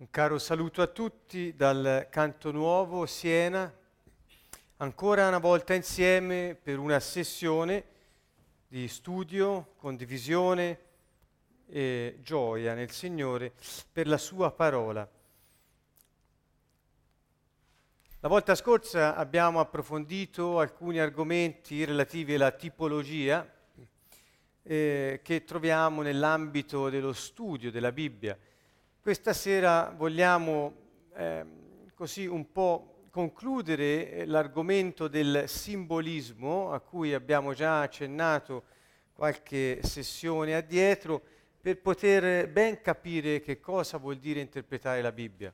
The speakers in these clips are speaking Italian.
Un caro saluto a tutti dal Canto Nuovo Siena, ancora una volta insieme per una sessione di studio, condivisione e gioia nel Signore per la Sua parola. La volta scorsa abbiamo approfondito alcuni argomenti relativi alla tipologia eh, che troviamo nell'ambito dello studio della Bibbia questa sera vogliamo eh, così un po' concludere eh, l'argomento del simbolismo a cui abbiamo già accennato qualche sessione addietro per poter ben capire che cosa vuol dire interpretare la Bibbia.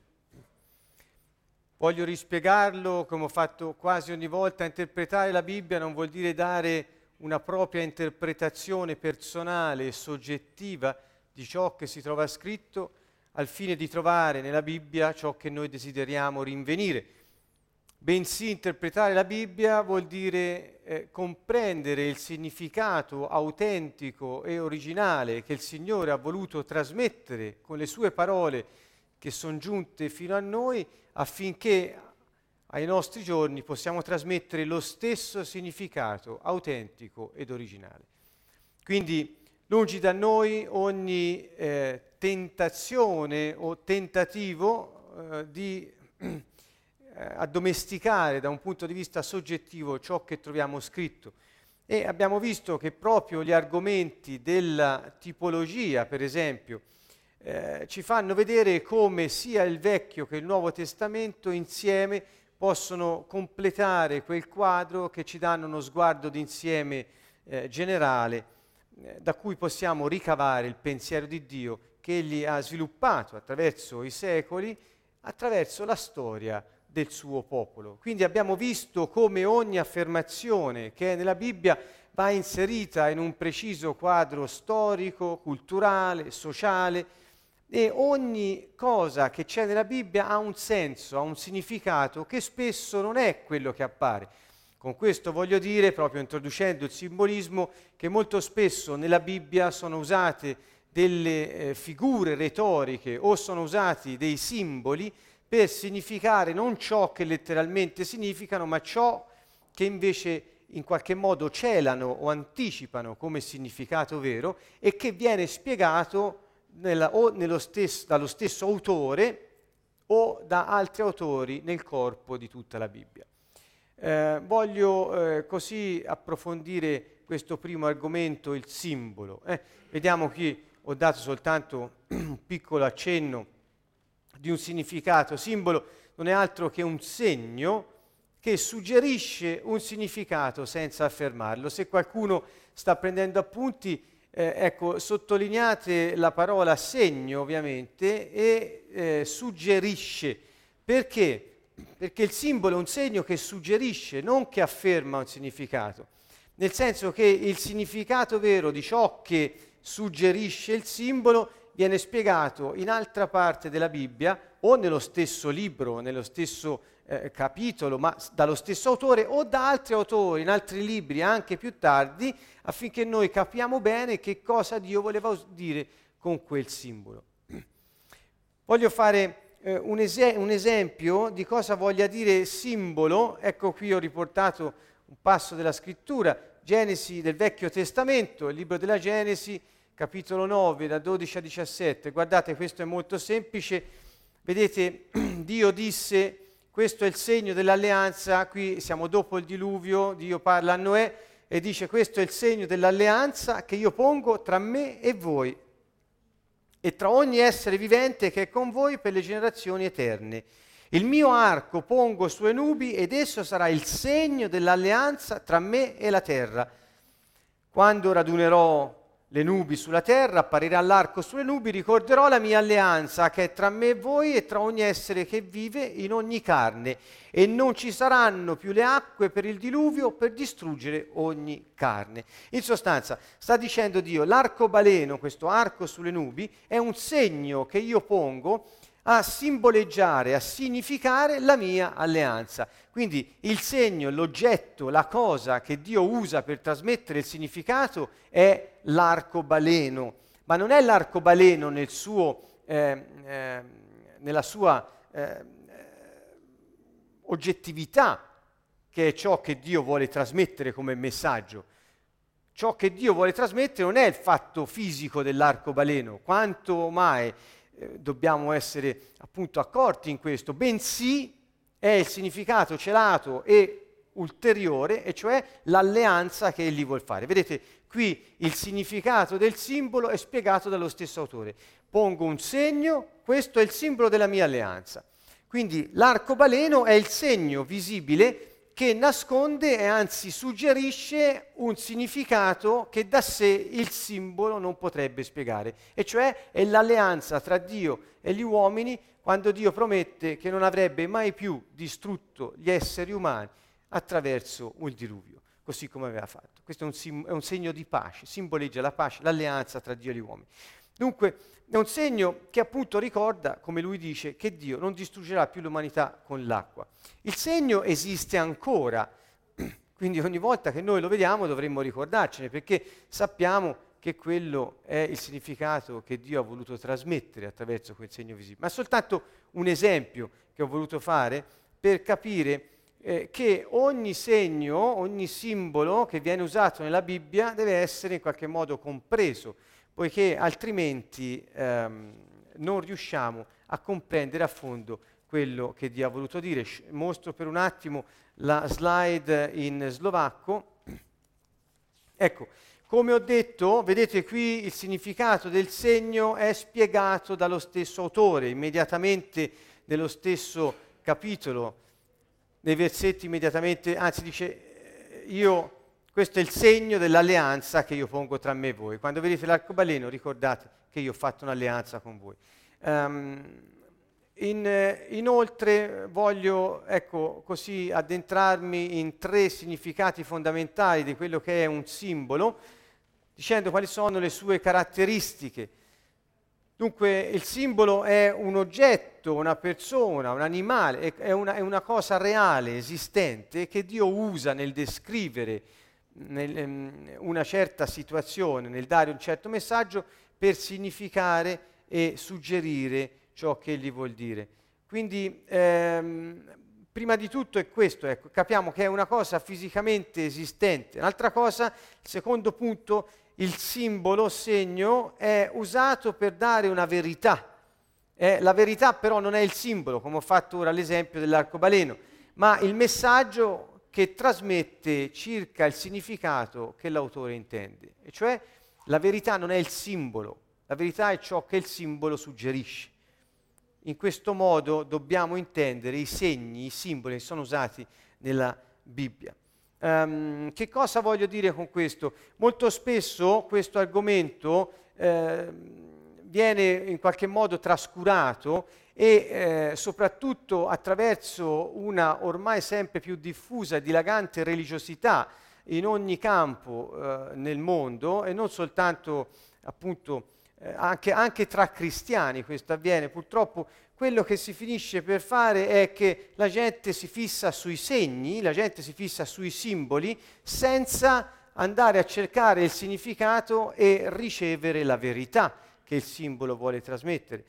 Voglio rispiegarlo come ho fatto quasi ogni volta, interpretare la Bibbia non vuol dire dare una propria interpretazione personale e soggettiva di ciò che si trova scritto, al fine di trovare nella Bibbia ciò che noi desideriamo rinvenire. Bensì interpretare la Bibbia vuol dire eh, comprendere il significato autentico e originale che il Signore ha voluto trasmettere con le sue parole che sono giunte fino a noi affinché ai nostri giorni possiamo trasmettere lo stesso significato autentico ed originale. Quindi lungi da noi ogni eh, tentazione o tentativo eh, di eh, addomesticare da un punto di vista soggettivo ciò che troviamo scritto. E abbiamo visto che proprio gli argomenti della tipologia, per esempio, eh, ci fanno vedere come sia il Vecchio che il Nuovo Testamento insieme possono completare quel quadro che ci danno uno sguardo d'insieme eh, generale eh, da cui possiamo ricavare il pensiero di Dio che egli ha sviluppato attraverso i secoli, attraverso la storia del suo popolo. Quindi abbiamo visto come ogni affermazione che è nella Bibbia va inserita in un preciso quadro storico, culturale, sociale e ogni cosa che c'è nella Bibbia ha un senso, ha un significato che spesso non è quello che appare. Con questo voglio dire, proprio introducendo il simbolismo, che molto spesso nella Bibbia sono usate delle eh, figure retoriche o sono usati dei simboli per significare non ciò che letteralmente significano, ma ciò che invece in qualche modo celano o anticipano come significato vero e che viene spiegato nella, o stesso, dallo stesso autore o da altri autori nel corpo di tutta la Bibbia. Eh, voglio eh, così approfondire questo primo argomento, il simbolo. Eh, vediamo qui ho dato soltanto un piccolo accenno di un significato. Simbolo non è altro che un segno che suggerisce un significato senza affermarlo. Se qualcuno sta prendendo appunti, eh, ecco, sottolineate la parola segno ovviamente e eh, suggerisce. Perché? Perché il simbolo è un segno che suggerisce, non che afferma un significato. Nel senso che il significato vero di ciò che suggerisce il simbolo viene spiegato in altra parte della Bibbia o nello stesso libro, nello stesso eh, capitolo, ma dallo stesso autore o da altri autori, in altri libri anche più tardi, affinché noi capiamo bene che cosa Dio voleva dire con quel simbolo. Voglio fare eh, un, es- un esempio di cosa voglia dire simbolo. Ecco qui ho riportato un passo della scrittura, Genesi del Vecchio Testamento, il libro della Genesi, capitolo 9, da 12 a 17. Guardate, questo è molto semplice. Vedete, Dio disse, questo è il segno dell'alleanza, qui siamo dopo il diluvio, Dio parla a Noè e dice, questo è il segno dell'alleanza che io pongo tra me e voi e tra ogni essere vivente che è con voi per le generazioni eterne. Il mio arco pongo sue nubi ed esso sarà il segno dell'alleanza tra me e la terra. Quando radunerò le nubi sulla terra, apparirà l'arco sulle nubi, ricorderò la mia alleanza che è tra me e voi e tra ogni essere che vive in ogni carne, e non ci saranno più le acque per il diluvio per distruggere ogni carne. In sostanza, sta dicendo Dio, l'arcobaleno, questo arco sulle nubi, è un segno che io pongo a simboleggiare, a significare la mia alleanza. Quindi il segno, l'oggetto, la cosa che Dio usa per trasmettere il significato è l'arcobaleno, ma non è l'arcobaleno nel suo eh, eh, nella sua eh, oggettività, che è ciò che Dio vuole trasmettere come messaggio. Ciò che Dio vuole trasmettere non è il fatto fisico dell'arcobaleno, quanto mai eh, dobbiamo essere appunto accorti in questo, bensì è il significato celato e ulteriore, e cioè l'alleanza che egli vuole fare. Vedete, qui il significato del simbolo è spiegato dallo stesso autore. Pongo un segno, questo è il simbolo della mia alleanza. Quindi l'arcobaleno è il segno visibile che nasconde e anzi suggerisce un significato che da sé il simbolo non potrebbe spiegare, e cioè è l'alleanza tra Dio e gli uomini quando Dio promette che non avrebbe mai più distrutto gli esseri umani attraverso il diluvio, così come aveva fatto. Questo è un, sim- è un segno di pace, simboleggia la pace, l'alleanza tra Dio e gli uomini. Dunque è un segno che appunto ricorda, come lui dice, che Dio non distruggerà più l'umanità con l'acqua. Il segno esiste ancora, quindi ogni volta che noi lo vediamo dovremmo ricordarcene, perché sappiamo che quello è il significato che Dio ha voluto trasmettere attraverso quel segno visibile. Ma soltanto un esempio che ho voluto fare per capire eh, che ogni segno, ogni simbolo che viene usato nella Bibbia deve essere in qualche modo compreso, poiché altrimenti ehm, non riusciamo a comprendere a fondo quello che Dio ha voluto dire. Mostro per un attimo la slide in slovacco. Ecco, come ho detto, vedete qui il significato del segno è spiegato dallo stesso autore, immediatamente nello stesso capitolo nei versetti immediatamente, anzi dice, io, questo è il segno dell'alleanza che io pongo tra me e voi. Quando vedete l'arcobaleno ricordate che io ho fatto un'alleanza con voi. Um, in, inoltre voglio ecco, così addentrarmi in tre significati fondamentali di quello che è un simbolo, dicendo quali sono le sue caratteristiche. Dunque il simbolo è un oggetto, una persona, un animale, è una, è una cosa reale, esistente, che Dio usa nel descrivere nel, um, una certa situazione, nel dare un certo messaggio, per significare e suggerire ciò che egli vuol dire. Quindi ehm, prima di tutto è questo, ecco, capiamo che è una cosa fisicamente esistente. Un'altra cosa, il secondo punto, il simbolo, segno, è usato per dare una verità. Eh, la verità però non è il simbolo, come ho fatto ora l'esempio dell'arcobaleno, ma il messaggio che trasmette circa il significato che l'autore intende. E cioè la verità non è il simbolo, la verità è ciò che il simbolo suggerisce. In questo modo dobbiamo intendere i segni, i simboli che sono usati nella Bibbia. Um, che cosa voglio dire con questo? Molto spesso questo argomento eh, viene in qualche modo trascurato e eh, soprattutto attraverso una ormai sempre più diffusa e dilagante religiosità in ogni campo eh, nel mondo e non soltanto appunto eh, anche, anche tra cristiani questo avviene. Purtroppo quello che si finisce per fare è che la gente si fissa sui segni, la gente si fissa sui simboli, senza andare a cercare il significato e ricevere la verità che il simbolo vuole trasmettere.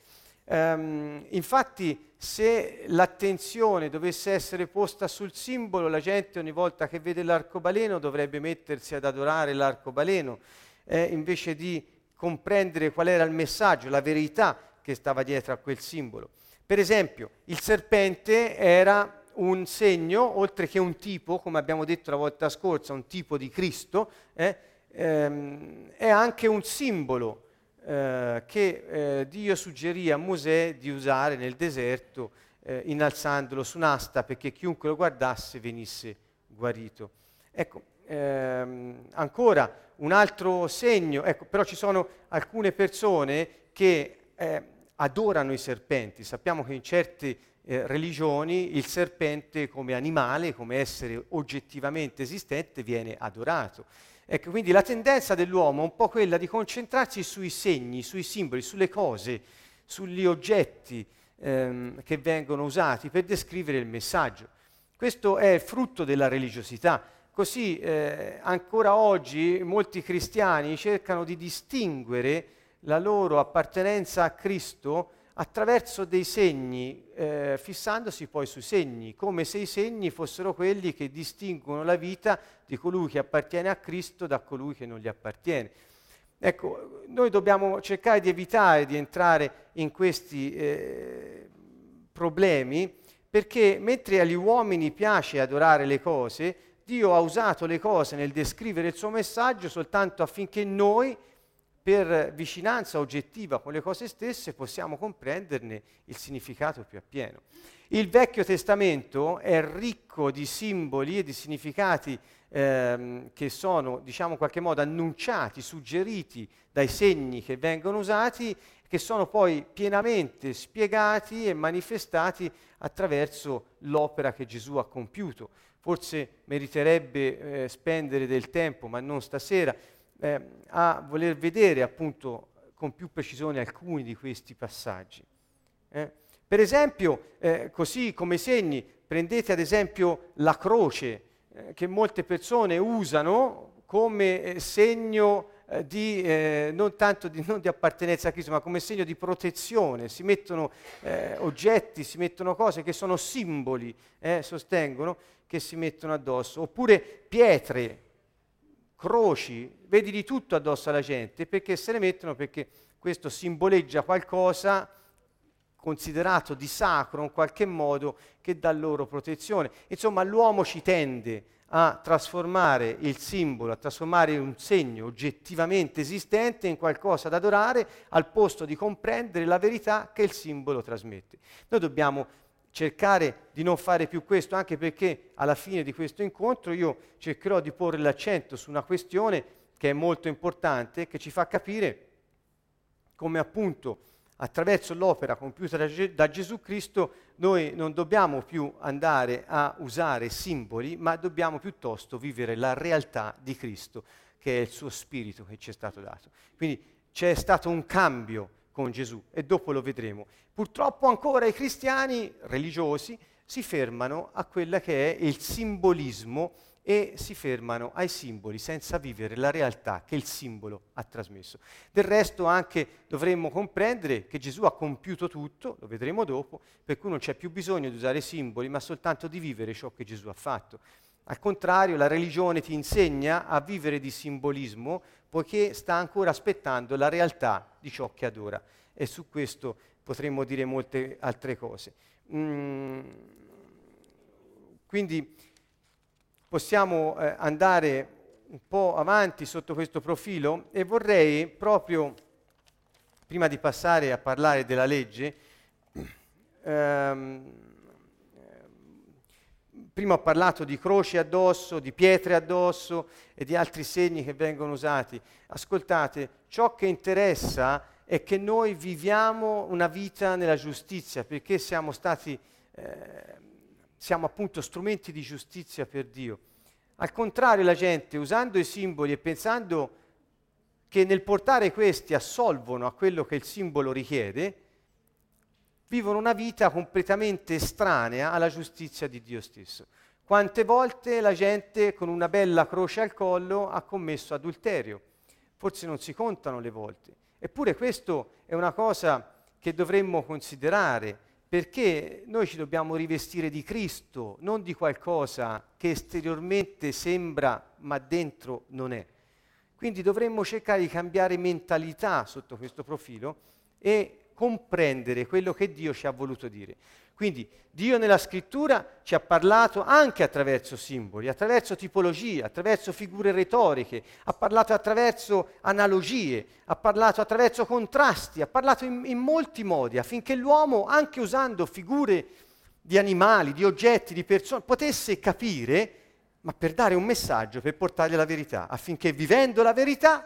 Um, infatti, se l'attenzione dovesse essere posta sul simbolo, la gente ogni volta che vede l'arcobaleno dovrebbe mettersi ad adorare l'arcobaleno, eh, invece di comprendere qual era il messaggio, la verità che stava dietro a quel simbolo. Per esempio, il serpente era un segno, oltre che un tipo, come abbiamo detto la volta scorsa, un tipo di Cristo, eh, ehm, è anche un simbolo eh, che eh, Dio suggerì a Mosè di usare nel deserto, eh, innalzandolo su un'asta perché chiunque lo guardasse venisse guarito. Ecco, ehm, ancora un altro segno, ecco, però ci sono alcune persone che eh, adorano i serpenti. Sappiamo che in certe eh, religioni il serpente come animale, come essere oggettivamente esistente, viene adorato. Ecco, quindi la tendenza dell'uomo è un po' quella di concentrarsi sui segni, sui simboli, sulle cose, sugli oggetti ehm, che vengono usati per descrivere il messaggio. Questo è il frutto della religiosità. Così eh, ancora oggi molti cristiani cercano di distinguere la loro appartenenza a Cristo attraverso dei segni, eh, fissandosi poi sui segni, come se i segni fossero quelli che distinguono la vita di colui che appartiene a Cristo da colui che non gli appartiene. Ecco, noi dobbiamo cercare di evitare di entrare in questi eh, problemi perché mentre agli uomini piace adorare le cose, Dio ha usato le cose nel descrivere il suo messaggio soltanto affinché noi per vicinanza oggettiva con le cose stesse possiamo comprenderne il significato più appieno. Il Vecchio Testamento è ricco di simboli e di significati ehm, che sono, diciamo in qualche modo, annunciati, suggeriti dai segni che vengono usati, che sono poi pienamente spiegati e manifestati attraverso l'opera che Gesù ha compiuto. Forse meriterebbe eh, spendere del tempo, ma non stasera, eh, a voler vedere appunto con più precisione alcuni di questi passaggi. Eh? Per esempio, eh, così come segni, prendete ad esempio la croce eh, che molte persone usano come eh, segno eh, di, eh, non tanto di, non di, appartenenza a Cristo, ma come segno di protezione. Si mettono eh, oggetti, si mettono cose che sono simboli, eh, sostengono, che si mettono addosso. Oppure pietre, croci, vedi di tutto addosso alla gente, perché se ne mettono perché questo simboleggia qualcosa considerato di sacro in qualche modo che dà loro protezione. Insomma, l'uomo ci tende a trasformare il simbolo, a trasformare un segno oggettivamente esistente in qualcosa da adorare al posto di comprendere la verità che il simbolo trasmette. Noi dobbiamo cercare di non fare più questo, anche perché alla fine di questo incontro io cercherò di porre l'accento su una questione che è molto importante, che ci fa capire come appunto attraverso l'opera compiuta da, da, Gesù Cristo noi non dobbiamo più andare a usare simboli, ma dobbiamo piuttosto vivere la realtà di Cristo, che è il suo spirito che ci è stato dato. Quindi c'è stato un cambio con Gesù e dopo lo vedremo. Purtroppo ancora i cristiani religiosi si fermano a quella che è il simbolismo e si fermano ai simboli senza vivere la realtà che il simbolo ha trasmesso. Del resto anche dovremmo comprendere che Gesù ha compiuto tutto, lo vedremo dopo, per cui non c'è più bisogno di usare simboli, ma soltanto di vivere ciò che Gesù ha fatto. Al contrario, la religione ti insegna a vivere di simbolismo poiché sta ancora aspettando la realtà di ciò che adora. E su questo potremmo dire molte altre cose. Mm, quindi possiamo eh, andare un po' avanti sotto questo profilo e vorrei proprio, prima di passare a parlare della legge, ehm, prima ho parlato di croci addosso, di pietre addosso e di altri segni che vengono usati. Ascoltate, ciò che interessa è che noi viviamo una vita nella giustizia, perché siamo stati... Eh, siamo appunto strumenti di giustizia per Dio. Al contrario, la gente, usando i simboli e pensando che nel portare questi assolvono a quello che il simbolo richiede, vivono una vita completamente estranea alla giustizia di Dio stesso. Quante volte la gente con una bella croce al collo ha commesso adulterio? Forse non si contano le volte. Eppure questo è una cosa che dovremmo considerare perché noi ci dobbiamo rivestire di Cristo, non di qualcosa che esteriormente sembra ma dentro non è. Quindi dovremmo cercare di cambiare mentalità sotto questo profilo e comprendere quello che Dio ci ha voluto dire. Quindi Dio nella scrittura ci ha parlato anche attraverso simboli, attraverso tipologie, attraverso figure retoriche, ha parlato attraverso analogie, ha parlato attraverso contrasti, ha parlato in, in molti modi affinché l'uomo, anche usando figure di animali, di oggetti, di persone, potesse capire, ma per dare un messaggio, per portargli la verità, affinché vivendo la verità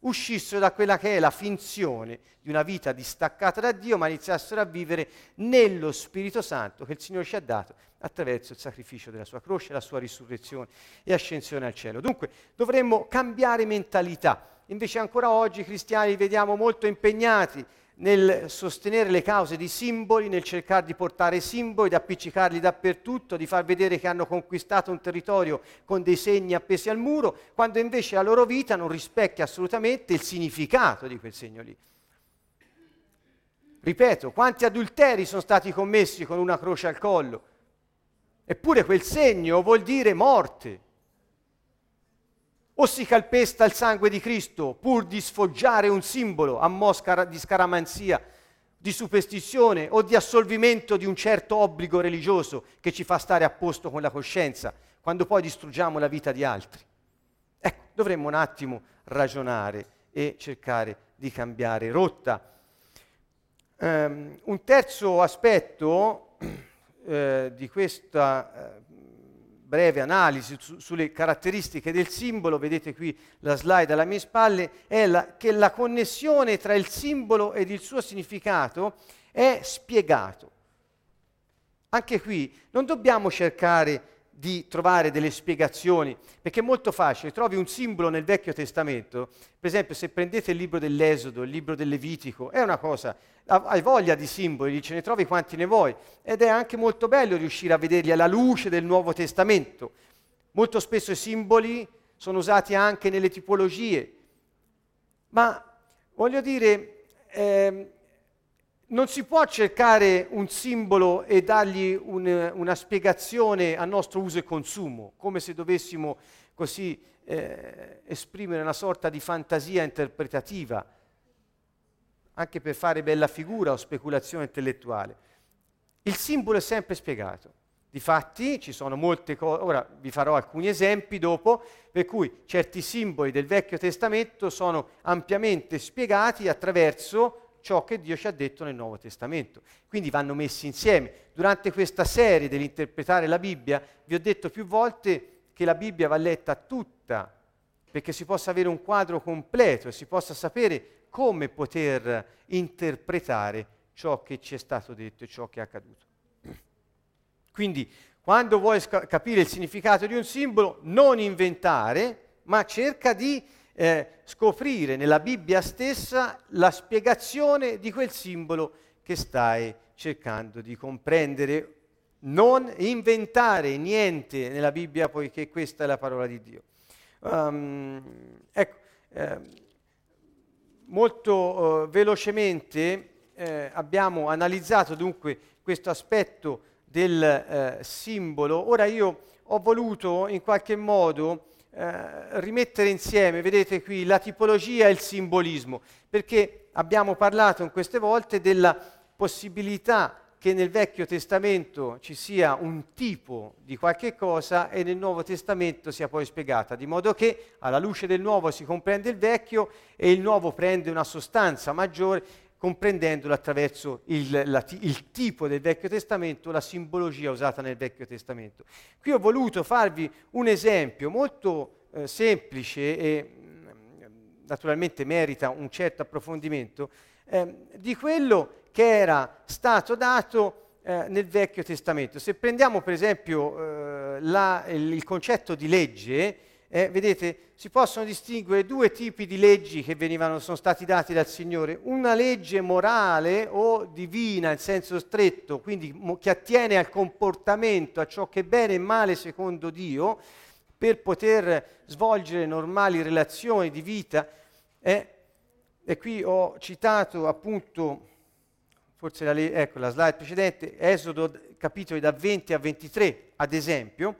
uscissero da quella che è la finzione di una vita distaccata da Dio, ma iniziassero a vivere nello Spirito Santo che il Signore ci ha dato attraverso il sacrificio della sua croce, la sua risurrezione e ascensione al cielo. Dunque dovremmo cambiare mentalità. Invece ancora oggi i cristiani li vediamo molto impegnati nel sostenere le cause di simboli, nel cercare di portare simboli, di appiccicarli dappertutto, di far vedere che hanno conquistato un territorio con dei segni appesi al muro, quando invece la loro vita non rispecchia assolutamente il significato di quel segno lì. Ripeto, quanti adulteri sono stati commessi con una croce al collo? Eppure quel segno vuol dire morte. O si calpesta il sangue di Cristo pur di sfoggiare un simbolo a mosca di scaramanzia, di superstizione o di assolvimento di un certo obbligo religioso che ci fa stare a posto con la coscienza, quando poi distruggiamo la vita di altri. Ecco, dovremmo un attimo ragionare e cercare di cambiare rotta. Um, un terzo aspetto eh, di questa eh, breve analisi su, sulle caratteristiche del simbolo, vedete qui la slide alle mie spalle, è la, che la connessione tra il simbolo ed il suo significato è spiegato. Anche qui non dobbiamo cercare di trovare delle spiegazioni, perché è molto facile, trovi un simbolo nel Vecchio Testamento, per esempio se prendete il libro dell'Esodo, il libro del Levitico, è una cosa, hai voglia di simboli, ce ne trovi quanti ne vuoi, ed è anche molto bello riuscire a vederli alla luce del Nuovo Testamento. Molto spesso i simboli sono usati anche nelle tipologie, ma voglio dire, eh, non si può cercare un simbolo e dargli un, una spiegazione a nostro uso e consumo, come se dovessimo così eh, esprimere una sorta di fantasia interpretativa, anche per fare bella figura o speculazione intellettuale. Il simbolo è sempre spiegato. Difatti ci sono molte cose, ora vi farò alcuni esempi dopo, per cui certi simboli del Vecchio Testamento sono ampiamente spiegati attraverso ciò che Dio ci ha detto nel Nuovo Testamento. Quindi vanno messi insieme. Durante questa serie dell'interpretare la Bibbia vi ho detto più volte che la Bibbia va letta tutta perché si possa avere un quadro completo e si possa sapere come poter interpretare ciò che ci è stato detto e ciò che è accaduto. Quindi quando vuoi sca- capire il significato di un simbolo, non inventare, ma cerca di eh, scoprire nella Bibbia stessa la spiegazione di quel simbolo che stai cercando di comprendere. Non inventare niente nella Bibbia, poiché questa è la parola di Dio. Um, ecco, eh, molto uh, velocemente eh, abbiamo analizzato dunque questo aspetto del eh, simbolo. Ora io ho voluto in qualche modo eh, rimettere insieme, vedete qui, la tipologia e il simbolismo, perché abbiamo parlato in queste volte della possibilità che nel Vecchio Testamento ci sia un tipo di qualche cosa e nel Nuovo Testamento sia poi spiegata, di modo che alla luce del Nuovo si comprende il Vecchio e il Nuovo prende una sostanza maggiore comprendendolo attraverso il, la, il, tipo del Vecchio Testamento, la simbologia usata nel Vecchio Testamento. Qui ho voluto farvi un esempio molto eh, semplice e mm, naturalmente merita un certo approfondimento, eh, di quello che era stato dato eh, nel Vecchio Testamento. Se prendiamo per esempio eh, la, il, il concetto di legge, eh, vedete, si possono distinguere due tipi di leggi che venivano, sono stati dati dal Signore. Una legge morale o divina in senso stretto, quindi mo, che attiene al comportamento, a ciò che è bene e male secondo Dio, per poter svolgere normali relazioni di vita. Eh, e qui ho citato appunto, forse la, ecco, la slide precedente, Esodo capitoli da 20 a 23, ad esempio,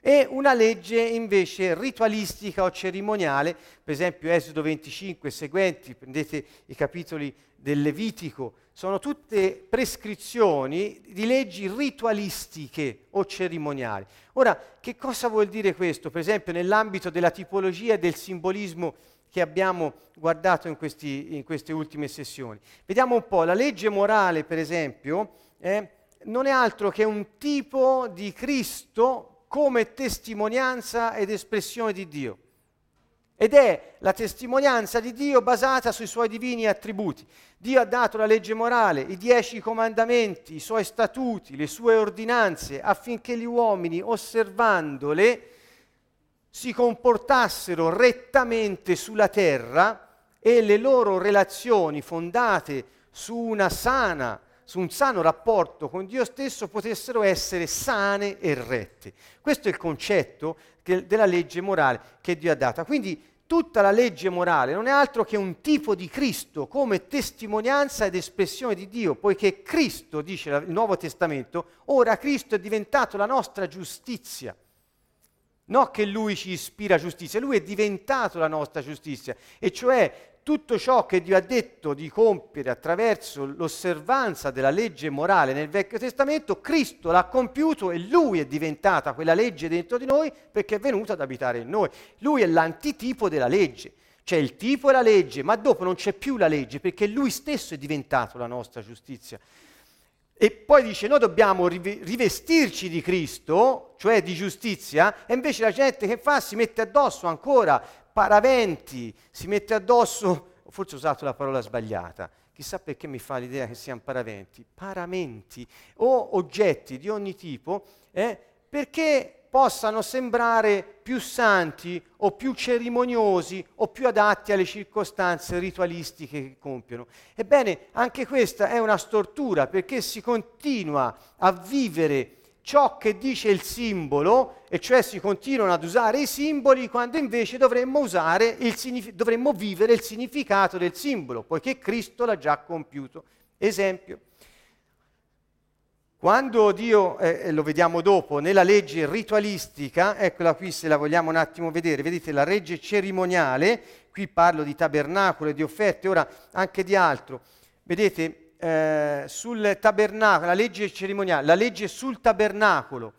e una legge invece ritualistica o cerimoniale, per esempio Esodo 25 e seguenti, prendete i capitoli del Levitico, sono tutte prescrizioni di leggi ritualistiche o cerimoniali. Ora, che cosa vuol dire questo? Per esempio nell'ambito della tipologia e del simbolismo che abbiamo guardato in, questi, in queste ultime sessioni. Vediamo un po', la legge morale, per esempio, eh, non è altro che un tipo di Cristo come testimonianza ed espressione di Dio. Ed è la testimonianza di Dio basata sui suoi divini attributi. Dio ha dato la legge morale, i dieci comandamenti, i suoi statuti, le sue ordinanze, affinché gli uomini, osservandole, si comportassero rettamente sulla terra e le loro relazioni fondate su una sana su un sano rapporto con Dio stesso potessero essere sane e rette. Questo è il concetto che, della legge morale che Dio ha data. Quindi tutta la legge morale non è altro che un tipo di Cristo come testimonianza ed espressione di Dio, poiché Cristo, dice il Nuovo Testamento, ora Cristo è diventato la nostra giustizia. Non che Lui ci ispira giustizia, Lui è diventato la nostra giustizia, e cioè tutto ciò che Dio ha detto di compiere attraverso l'osservanza della legge morale nel Vecchio Testamento, Cristo l'ha compiuto e Lui è diventata quella legge dentro di noi perché è venuto ad abitare in noi. Lui è l'antitipo della legge. C'è il tipo e la legge, ma dopo non c'è più la legge perché Lui stesso è diventato la nostra giustizia. E poi dice, noi dobbiamo rivestirci di Cristo, cioè di giustizia, e invece la gente che fa si mette addosso ancora paraventi, si mette addosso, forse ho usato la parola sbagliata, chissà perché mi fa l'idea che siano paraventi, paramenti o oggetti di ogni tipo, eh, perché possano sembrare più santi o più cerimoniosi o più adatti alle circostanze ritualistiche che compiono. Ebbene, anche questa è una stortura perché si continua a vivere ciò che dice il simbolo, e cioè si continuano ad usare i simboli quando invece dovremmo, signifi- dovremmo vivere il significato del simbolo, poiché Cristo l'ha già compiuto. Esempio, quando Dio, eh, lo vediamo dopo, nella legge ritualistica, eccola qui se la vogliamo un attimo vedere, vedete la legge cerimoniale, qui parlo di tabernacolo e di offerte, ora anche di altro, vedete eh, sul tabernacolo, la legge cerimoniale, la legge sul tabernacolo.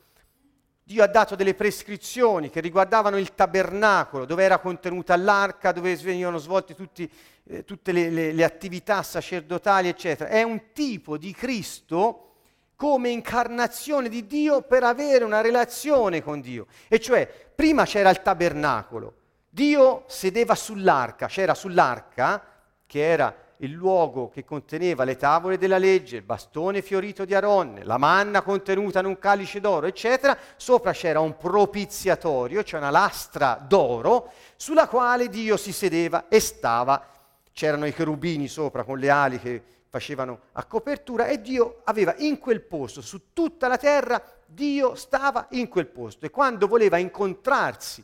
Dio ha dato delle prescrizioni che riguardavano il tabernacolo, dove era contenuta l'arca, dove venivano svolte tutti, eh, tutte le, le, le attività sacerdotali, eccetera. È un tipo di Cristo come incarnazione di Dio per avere una relazione con Dio. E cioè, prima c'era il tabernacolo, Dio sedeva sull'arca, c'era sull'arca, che era il luogo che conteneva le tavole della legge, il bastone fiorito di Aronne, la manna contenuta in un calice d'oro, eccetera, sopra c'era un propiziatorio, cioè una lastra d'oro, sulla quale Dio si sedeva e stava. C'erano i cherubini sopra con le ali che facevano a copertura e Dio aveva in quel posto, su tutta la terra, Dio stava in quel posto e quando voleva incontrarsi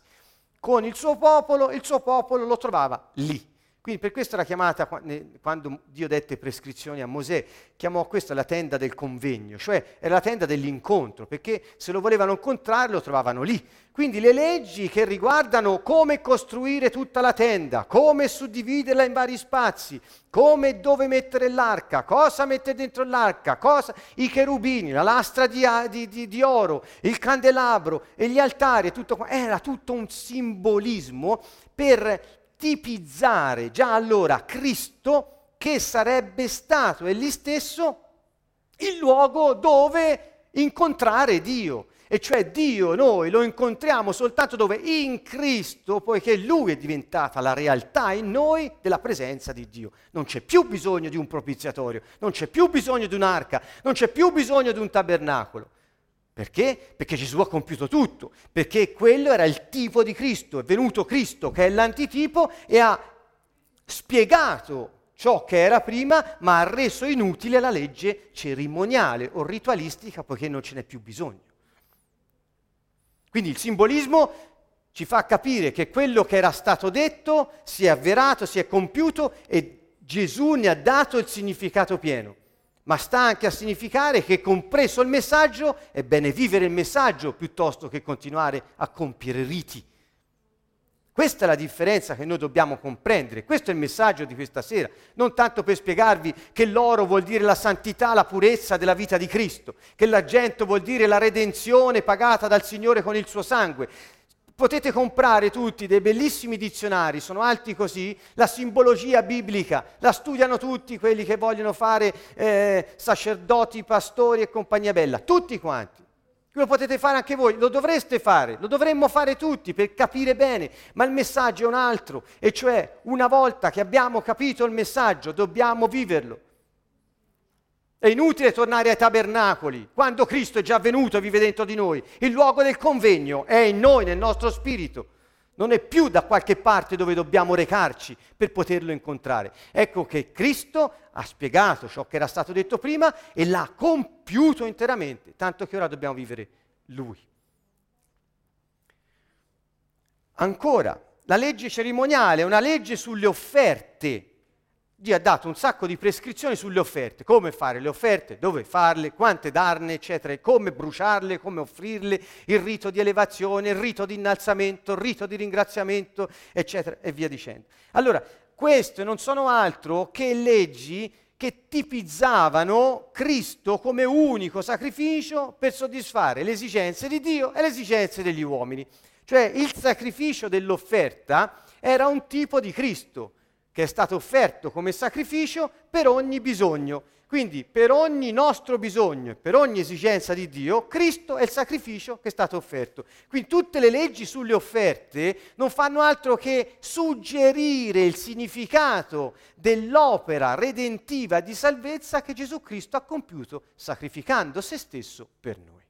con il suo popolo, il suo popolo lo trovava lì. Quindi per questo era chiamata, quando Dio dette prescrizioni a Mosè, chiamò questa la tenda del convegno, cioè era la tenda dell'incontro, perché se lo volevano incontrare lo trovavano lì. Quindi le leggi che riguardano come costruire tutta la tenda, come suddividerla in vari spazi, come e dove mettere l'arca, cosa mettere dentro l'arca, cosa, i cherubini, la lastra di, di, di, di oro, il candelabro e gli altari, tutto, era tutto un simbolismo per tipizzare già allora Cristo che sarebbe stato egli stesso il luogo dove incontrare Dio. E cioè Dio noi lo incontriamo soltanto dove in Cristo, poiché Lui è diventata la realtà in noi della presenza di Dio. Non c'è più bisogno di un propiziatorio, non c'è più bisogno di un'arca, non c'è più bisogno di un tabernacolo. Perché? Perché Gesù ha compiuto tutto, perché quello era il tipo di Cristo, è venuto Cristo che è l'antitipo e ha spiegato ciò che era prima, ma ha reso inutile la legge cerimoniale o ritualistica poiché non ce n'è più bisogno. Quindi il simbolismo ci fa capire che quello che era stato detto si è avverato, si è compiuto e Gesù ne ha dato il significato pieno ma sta anche a significare che compreso il messaggio è bene vivere il messaggio piuttosto che continuare a compiere riti. Questa è la differenza che noi dobbiamo comprendere, questo è il messaggio di questa sera, non tanto per spiegarvi che l'oro vuol dire la santità, la purezza della vita di Cristo, che l'argento vuol dire la redenzione pagata dal Signore con il suo sangue, Potete comprare tutti dei bellissimi dizionari, sono alti così, la simbologia biblica, la studiano tutti quelli che vogliono fare eh, sacerdoti, pastori e compagnia bella, tutti quanti. Lo potete fare anche voi, lo dovreste fare, lo dovremmo fare tutti per capire bene, ma il messaggio è un altro, e cioè una volta che abbiamo capito il messaggio dobbiamo viverlo. È inutile tornare ai tabernacoli, quando Cristo è già venuto e vive dentro di noi. Il luogo del convegno è in noi, nel nostro spirito. Non è più da qualche parte dove dobbiamo recarci per poterlo incontrare. Ecco che Cristo ha spiegato ciò che era stato detto prima e l'ha compiuto interamente, tanto che ora dobbiamo vivere Lui. Ancora, la legge cerimoniale è una legge sulle offerte. Dio ha dato un sacco di prescrizioni sulle offerte, come fare le offerte, dove farle, quante darne, eccetera, come bruciarle, come offrirle, il rito di elevazione, il rito di innalzamento, il rito di ringraziamento, eccetera, e via dicendo. Allora, queste non sono altro che leggi che tipizzavano Cristo come unico sacrificio per soddisfare le esigenze di Dio e le esigenze degli uomini. Cioè il sacrificio dell'offerta era un tipo di Cristo che è stato offerto come sacrificio per ogni bisogno. Quindi per ogni nostro bisogno e per ogni esigenza di Dio, Cristo è il sacrificio che è stato offerto. Quindi tutte le leggi sulle offerte non fanno altro che suggerire il significato dell'opera redentiva di salvezza che Gesù Cristo ha compiuto sacrificando se stesso per noi.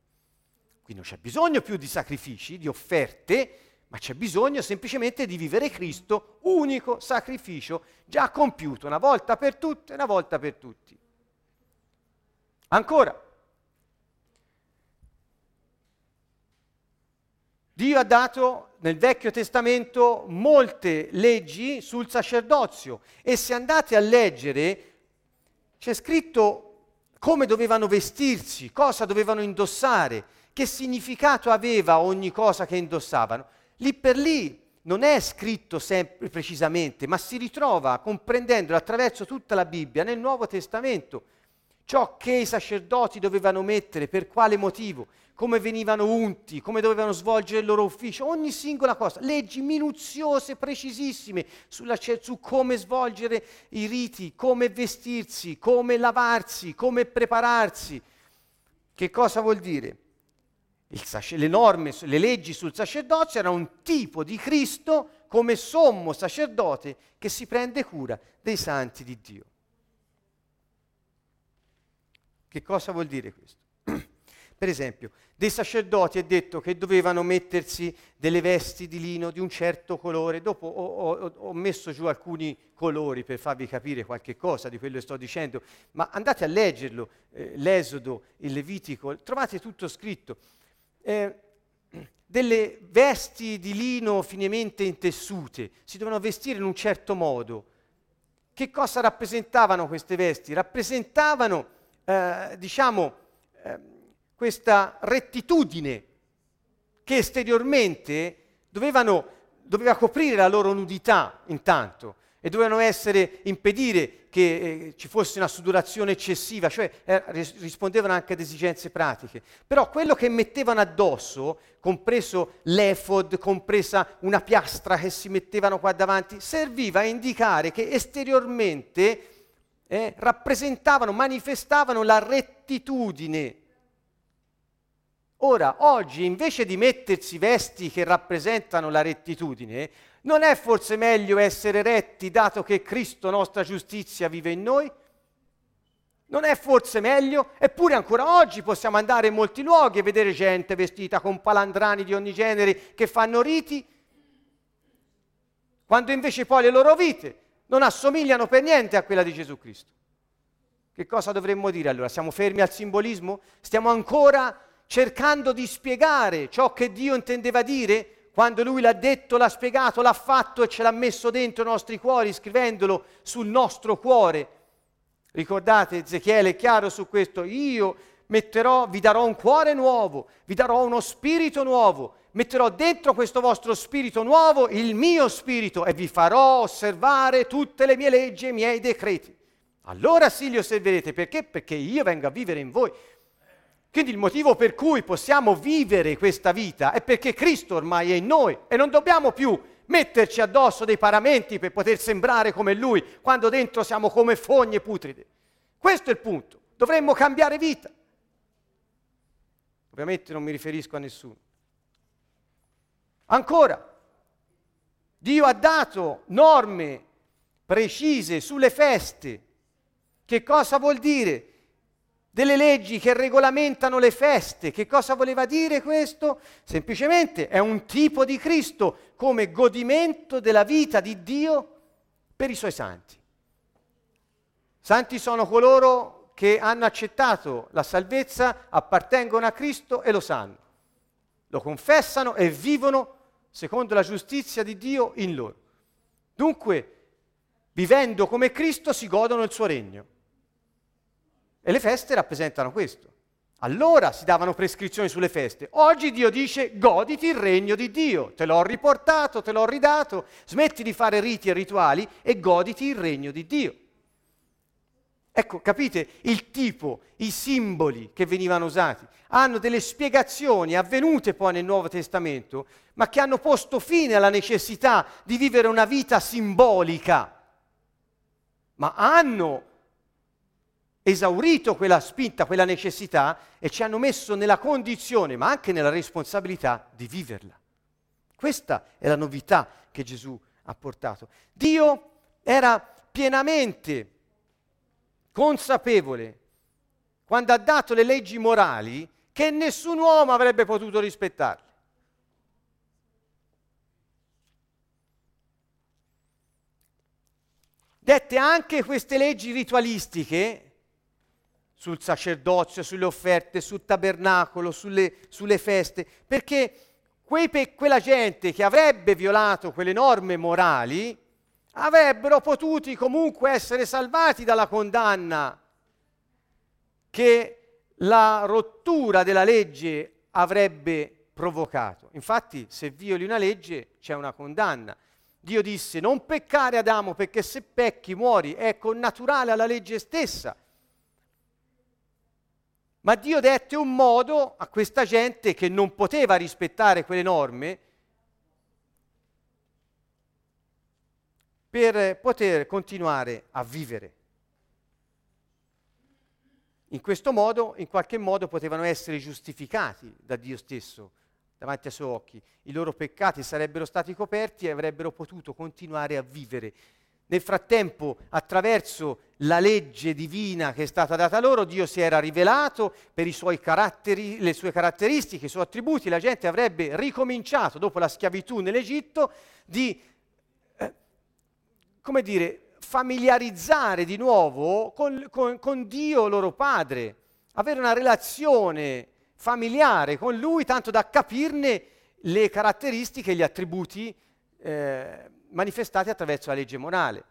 Quindi non c'è bisogno più di sacrifici, di offerte, ma c'è bisogno semplicemente di vivere Cristo, unico sacrificio già compiuto una volta per tutte, una volta per tutti. Ancora, Dio ha dato nel Vecchio Testamento molte leggi sul sacerdozio e se andate a leggere c'è scritto come dovevano vestirsi, cosa dovevano indossare, che significato aveva ogni cosa che indossavano lì per lì non è scritto sempre precisamente, ma si ritrova comprendendolo attraverso tutta la Bibbia nel Nuovo Testamento. Ciò che i sacerdoti dovevano mettere, per quale motivo, come venivano unti, come dovevano svolgere il loro ufficio, ogni singola cosa, leggi minuziose, precisissime sulla, su come svolgere i riti, come vestirsi, come lavarsi, come prepararsi. Che cosa vuol dire? Le norme, le leggi sul sacerdozio erano un tipo di Cristo come sommo sacerdote che si prende cura dei santi di Dio. Che cosa vuol dire questo? Per esempio, dei sacerdoti è detto che dovevano mettersi delle vesti di lino di un certo colore. Dopo ho, ho, ho, messo giù alcuni colori per farvi capire qualche cosa di quello che sto dicendo, ma andate a leggerlo, eh, l'Esodo, il Levitico, trovate tutto scritto eh, delle vesti di lino finemente intessute, si dovevano vestire in un certo modo. Che cosa rappresentavano queste vesti? Rappresentavano, eh, diciamo, eh, questa rettitudine che esteriormente dovevano, doveva coprire la loro nudità intanto e dovevano essere, impedire che eh, ci fosse una sudorazione eccessiva, cioè eh, rispondevano anche ad esigenze pratiche. Però quello che mettevano addosso, compreso l'efod, compresa una piastra che si mettevano qua davanti, serviva a indicare che esteriormente eh, rappresentavano, manifestavano la rettitudine. Ora, oggi, invece di mettersi vesti che rappresentano la rettitudine, non è forse meglio essere retti dato che Cristo, nostra giustizia, vive in noi? Non è forse meglio? Eppure ancora oggi possiamo andare in molti luoghi e vedere gente vestita con palandrani di ogni genere che fanno riti, quando invece poi le loro vite non assomigliano per niente a quella di Gesù Cristo. Che cosa dovremmo dire allora? Siamo fermi al simbolismo? Stiamo ancora cercando di spiegare ciò che Dio intendeva dire? Quando lui l'ha detto, l'ha spiegato, l'ha fatto e ce l'ha messo dentro i nostri cuori, scrivendolo sul nostro cuore. Ricordate, Ezechiele è chiaro su questo, io metterò, vi darò un cuore nuovo, vi darò uno spirito nuovo, metterò dentro questo vostro spirito nuovo il mio spirito e vi farò osservare tutte le mie leggi e i miei decreti. Allora sì li osserverete, perché? Perché io vengo a vivere in voi. Quindi il motivo per cui possiamo vivere questa vita è perché Cristo ormai è in noi e non dobbiamo più metterci addosso dei paramenti per poter sembrare come Lui, quando dentro siamo come fogne putride. Questo è il punto. Dovremmo cambiare vita. Ovviamente non mi riferisco a nessuno. Ancora, Dio ha dato norme precise sulle feste. Che cosa vuol dire? Delle leggi che regolamentano le feste. Che cosa voleva dire questo? Semplicemente è un tipo di Cristo come godimento della vita di Dio per i suoi santi. Santi sono coloro che hanno accettato la salvezza, appartengono a Cristo e lo sanno. Lo confessano e vivono secondo la giustizia di Dio in loro. Dunque, vivendo come Cristo, si godono il suo regno. E le feste rappresentano questo. Allora si davano prescrizioni sulle feste. Oggi Dio dice goditi il regno di Dio. Te l'ho riportato, te l'ho ridato. Smetti di fare riti e rituali e goditi il regno di Dio. Ecco, capite il tipo, i simboli che venivano usati hanno delle spiegazioni avvenute poi nel Nuovo Testamento, ma che hanno posto fine alla necessità di vivere una vita simbolica, ma hanno esaurito quella spinta, quella necessità e ci hanno messo nella condizione, ma anche nella responsabilità di viverla. Questa è la novità che Gesù ha portato. Dio era pienamente consapevole, quando ha dato le leggi morali, che nessun uomo avrebbe potuto rispettarle. Dette anche queste leggi ritualistiche sul sacerdozio, sulle offerte, sul tabernacolo, sulle, sulle feste, perché pe- quella gente che avrebbe violato quelle norme morali avrebbero potuti comunque essere salvati dalla condanna che la rottura della legge avrebbe provocato. Infatti, se violi una legge c'è una condanna. Dio disse non peccare Adamo perché se pecchi muori, è connaturale alla legge stessa. Ma Dio dette un modo a questa gente che non poteva rispettare quelle norme per poter continuare a vivere. In questo modo, in qualche modo, potevano essere giustificati da Dio stesso davanti ai suoi occhi. I loro peccati sarebbero stati coperti e avrebbero potuto continuare a vivere. Nel frattempo, attraverso la legge divina che è stata data loro, Dio si era rivelato per le sue caratteristiche, i suoi attributi. La gente avrebbe ricominciato, dopo la schiavitù nell'Egitto, di come dire, familiarizzare di nuovo con, con, con Dio loro padre, avere una relazione familiare con Lui, tanto da capirne le caratteristiche gli attributi eh, manifestati attraverso la legge morale.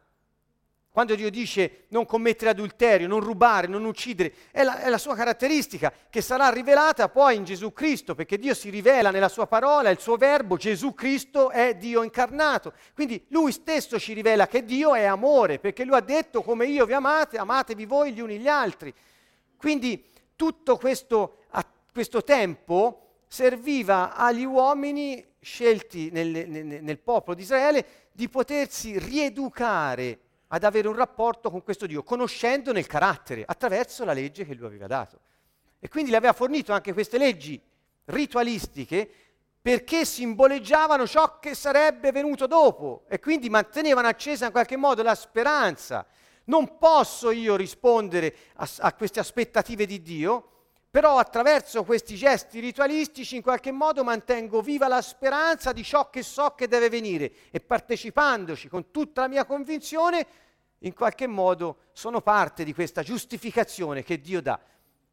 Quando Dio dice non commettere adulterio, non rubare, non uccidere, è la, è la, sua caratteristica che sarà rivelata poi in Gesù Cristo, perché Dio si rivela nella sua parola, il suo verbo, Gesù Cristo è Dio incarnato. Quindi lui stesso ci rivela che Dio è amore, perché lui ha detto come io vi amate, amatevi voi gli uni gli altri. Quindi tutto questo, questo tempo serviva agli uomini scelti nel, nel, nel popolo di Israele di potersi rieducare ad avere un rapporto con questo Dio, conoscendone il carattere, attraverso la legge che lui aveva dato. E quindi le aveva fornito anche queste leggi ritualistiche perché simboleggiavano ciò che sarebbe venuto dopo e quindi mantenevano accesa in qualche modo la speranza. Non posso io rispondere a, a queste aspettative di Dio, però attraverso questi gesti ritualistici in qualche modo mantengo viva la speranza di ciò che so che deve venire e partecipandoci con tutta la mia convinzione, in qualche modo sono parte di questa giustificazione che Dio dà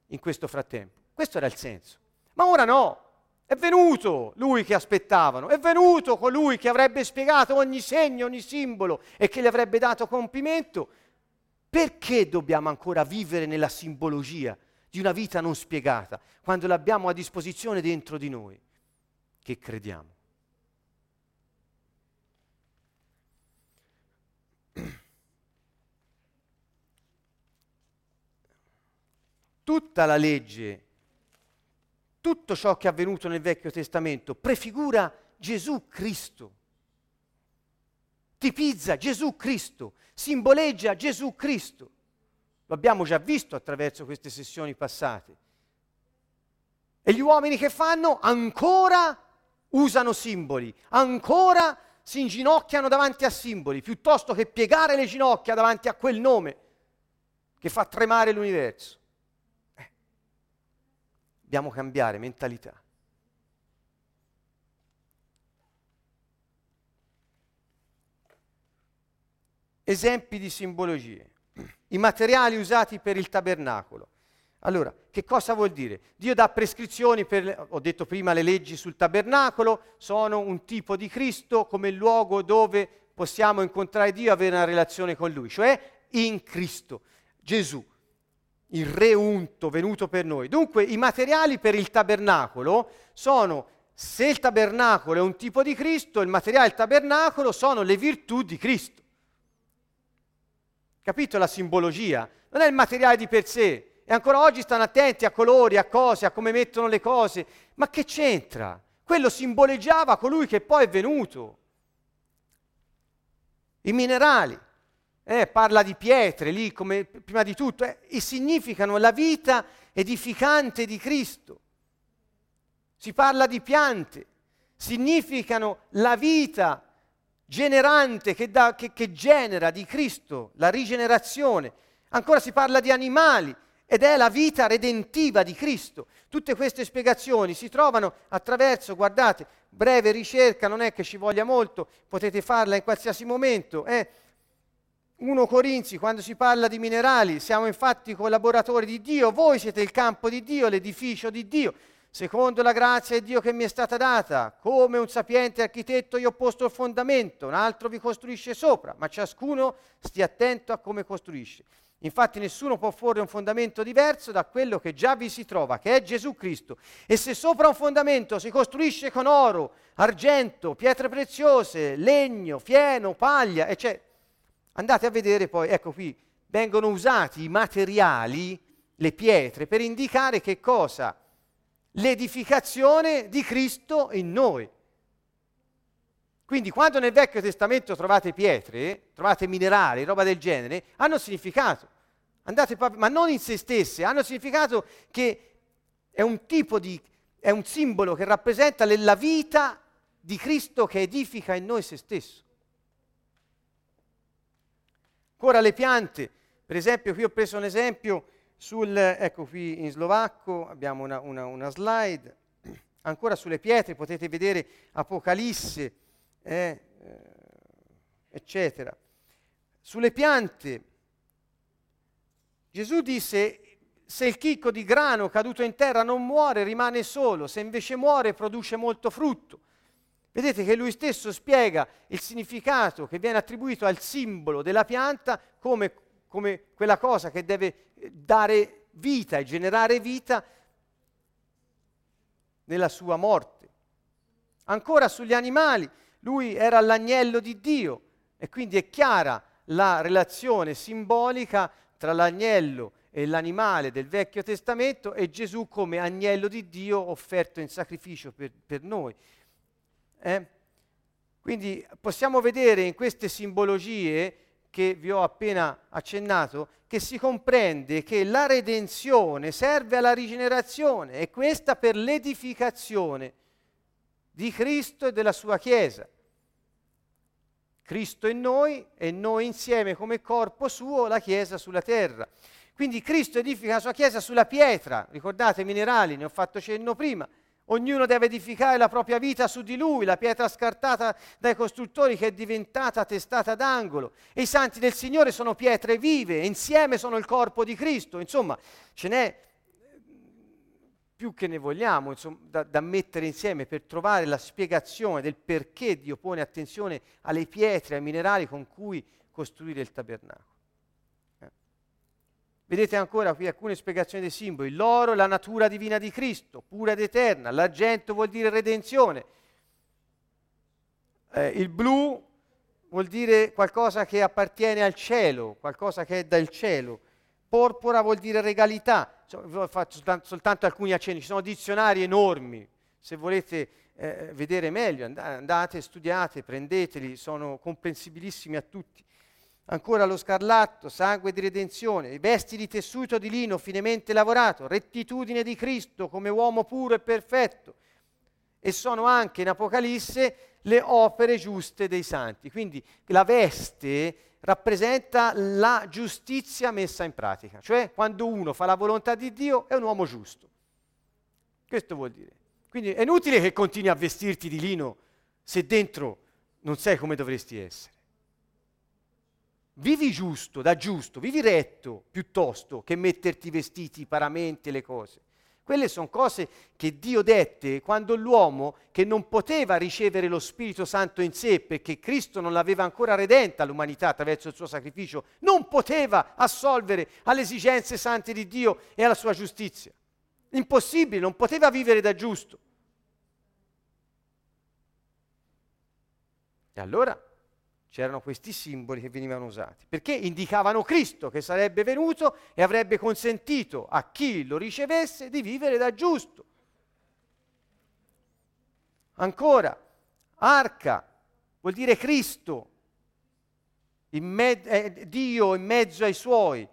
in questo frattempo. Questo era il senso. Ma ora no, è venuto lui che aspettavano, è venuto colui che avrebbe spiegato ogni segno, ogni simbolo e che gli avrebbe dato compimento. Perché dobbiamo ancora vivere nella simbologia? Di una vita non spiegata, quando l'abbiamo a disposizione dentro di noi, che crediamo. Tutta la legge, tutto ciò che è avvenuto nel Vecchio Testamento prefigura Gesù Cristo, tipizza Gesù Cristo, simboleggia Gesù Cristo. Lo abbiamo già visto attraverso queste sessioni passate. E gli uomini che fanno ancora usano simboli, ancora si inginocchiano davanti a simboli, piuttosto che piegare le ginocchia davanti a quel nome che fa tremare l'universo. Eh, dobbiamo cambiare mentalità. Esempi di simbologie i materiali usati per il tabernacolo. Allora, che cosa vuol dire? Dio dà prescrizioni per, ho detto prima, le leggi sul tabernacolo, sono un tipo di Cristo come luogo dove possiamo incontrare Dio e avere una relazione con Lui, cioè in Cristo, Gesù, il Re unto venuto per noi. Dunque i materiali per il tabernacolo sono, se il tabernacolo è un tipo di Cristo, il materiale del tabernacolo sono le virtù di Cristo. Capito la simbologia? Non è il materiale di per sé, e ancora oggi stanno attenti a colori, a cose, a come mettono le cose. Ma che c'entra? Quello simboleggiava colui che poi è venuto. I minerali, eh, parla di pietre lì come prima di tutto, eh, e significano la vita edificante di Cristo. Si parla di piante, significano la vita generante che, da, che, che genera di Cristo, la rigenerazione. Ancora si parla di animali, ed è la vita redentiva di Cristo. Tutte queste spiegazioni si trovano attraverso, guardate, breve ricerca, non è che ci voglia molto, potete farla in qualsiasi momento. Eh. 1 Corinzi, quando si parla di minerali, siamo infatti collaboratori di Dio, voi siete il campo di Dio, l'edificio di Dio, secondo la grazia di Dio che mi è stata data, come un sapiente architetto io ho posto il fondamento, un altro vi costruisce sopra, ma ciascuno stia attento a come costruisce. Infatti nessuno può porre un fondamento diverso da quello che già vi si trova, che è Gesù Cristo. E se sopra un fondamento si costruisce con oro, argento, pietre preziose, legno, fieno, paglia, eccetera, andate a vedere poi, ecco qui, vengono usati i materiali, le pietre, per indicare che cosa? L'edificazione di Cristo in noi. Quindi quando nel Vecchio Testamento trovate pietre, trovate minerali, roba del genere, hanno significato. Andate ma non in se stesse, hanno significato che è un tipo di, è un simbolo che rappresenta la vita di Cristo che edifica in noi se stesso. Ancora le piante, per esempio qui ho preso un esempio sul, ecco qui in slovacco abbiamo una, una, una slide, ancora sulle pietre potete vedere Apocalisse, eh, eccetera. Sulle piante Gesù disse, se il chicco di grano caduto in terra non muore, rimane solo, se invece muore produce molto frutto. Vedete che lui stesso spiega il significato che viene attribuito al simbolo della pianta come, come quella cosa che deve dare vita e generare vita nella sua morte. Ancora sugli animali, lui era l'agnello di Dio e quindi è chiara la relazione simbolica tra l'agnello e l'animale del Vecchio Testamento e Gesù come agnello di Dio offerto in sacrificio per, per noi. Eh? Quindi possiamo vedere in queste simbologie che vi ho appena accennato che si comprende che la redenzione serve alla rigenerazione e questa per l'edificazione di Cristo e della sua Chiesa. Cristo in noi e noi insieme come corpo suo, la Chiesa sulla terra. Quindi Cristo edifica la sua Chiesa sulla pietra, ricordate i minerali, ne ho fatto cenno prima. Ognuno deve edificare la propria vita su di lui, la pietra scartata dai costruttori che è diventata testata d'angolo. E i santi del Signore sono pietre vive, insieme sono il corpo di Cristo. Insomma, ce n'è più che ne vogliamo insomma, da, da, mettere insieme per trovare la spiegazione del perché Dio pone attenzione alle pietre, ai minerali con cui costruire il tabernacolo. Vedete ancora qui alcune spiegazioni dei simboli. L'oro la natura divina di Cristo, pura ed eterna. L'argento vuol dire redenzione. Eh, il blu vuol dire qualcosa che appartiene al cielo, qualcosa che è dal cielo. Porpora vuol dire regalità fatto soltanto, soltanto, alcuni accenni, ci sono dizionari enormi, se volete eh, vedere meglio andate, studiate, prendeteli, sono comprensibilissimi a tutti. Ancora lo scarlatto, sangue di redenzione, vesti di tessuto di lino finemente lavorato, rettitudine di Cristo come uomo puro e perfetto. E sono anche in Apocalisse le opere giuste dei santi. Quindi la veste rappresenta la giustizia messa in pratica, cioè quando uno fa la volontà di Dio è un uomo giusto. Questo vuol dire. Quindi è inutile che continui a vestirti di lino se dentro non sai come dovresti essere. Vivi giusto, da giusto, vivi retto piuttosto che metterti vestiti, paramenti le cose. Quelle sono cose che Dio dette quando l'uomo, che non poteva ricevere lo Spirito Santo in sé perché Cristo non l'aveva ancora redenta all'umanità attraverso il suo sacrificio, non poteva assolvere alle esigenze sante di Dio e alla sua giustizia. Impossibile, non poteva vivere da giusto. E allora c'erano questi simboli che venivano usati, perché indicavano Cristo che sarebbe venuto e avrebbe consentito a chi lo ricevesse di vivere da giusto. Ancora, arca vuol dire Cristo, in me- eh, Dio in mezzo ai suoi,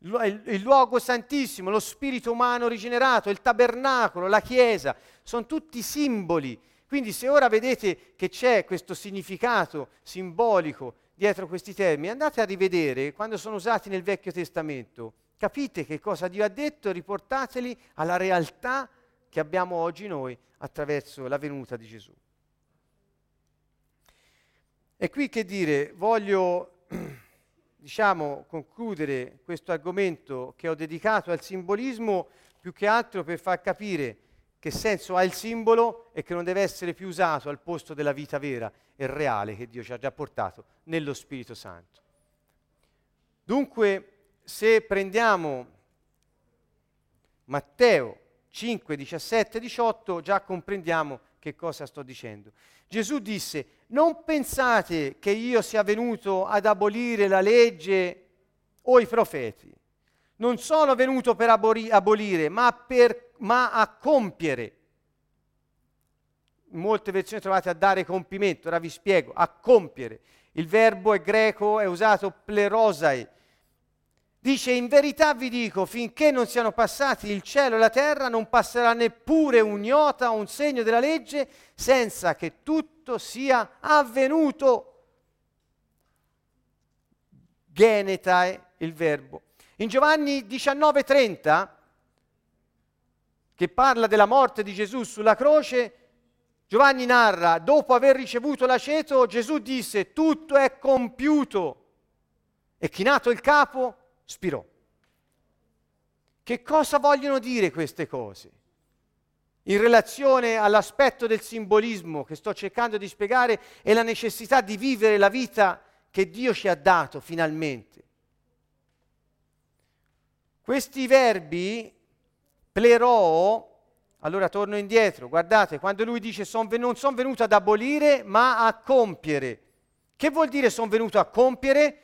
il, il luogo santissimo, lo spirito umano rigenerato, il tabernacolo, la chiesa, sono tutti simboli quindi se ora vedete che c'è questo significato simbolico dietro questi termini, andate a rivedere quando sono usati nel Vecchio Testamento, capite che cosa Dio ha detto e riportateli alla realtà che abbiamo oggi noi attraverso la venuta di Gesù. E qui che dire, voglio diciamo concludere questo argomento che ho dedicato al simbolismo più che altro per far capire che senso ha il simbolo e che non deve essere più usato al posto della vita vera e reale che Dio ci ha già portato nello Spirito Santo. Dunque, se prendiamo Matteo 5, 17, 18, già comprendiamo che cosa sto dicendo. Gesù disse, non pensate che io sia venuto ad abolire la legge o i profeti. Non sono venuto per abori- abolire, ma per ma a compiere. In molte versioni trovate a dare compimento, ora vi spiego, a compiere. Il verbo è greco, è usato plerosai. Dice, in verità vi dico, finché non siano passati il cielo e la terra, non passerà neppure un iota o un segno della legge senza che tutto sia avvenuto. Genetai il verbo. In Giovanni 19:30 che parla della morte di Gesù sulla croce, Giovanni narra, dopo aver ricevuto l'aceto, Gesù disse, tutto è compiuto. E chinato il capo, spirò. Che cosa vogliono dire queste cose? In relazione all'aspetto del simbolismo che sto cercando di spiegare e la necessità di vivere la vita che Dio ci ha dato finalmente. Questi verbi plerò, allora torno indietro, guardate, quando lui dice son ven- non sono venuto ad abolire, ma a compiere. Che vuol dire sono venuto a compiere?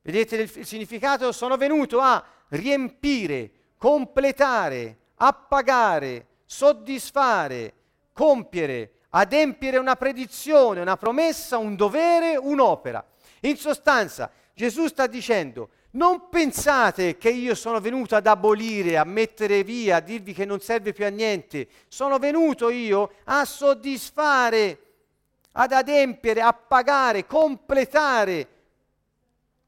Vedete il, il significato? Sono venuto a riempire, completare, appagare, soddisfare, compiere, adempiere una predizione, una promessa, un dovere, un'opera. In sostanza, Gesù sta dicendo, non pensate che io sono venuto ad abolire, a mettere via, a dirvi che non serve più a niente. Sono venuto io a soddisfare, ad adempiere, a pagare, completare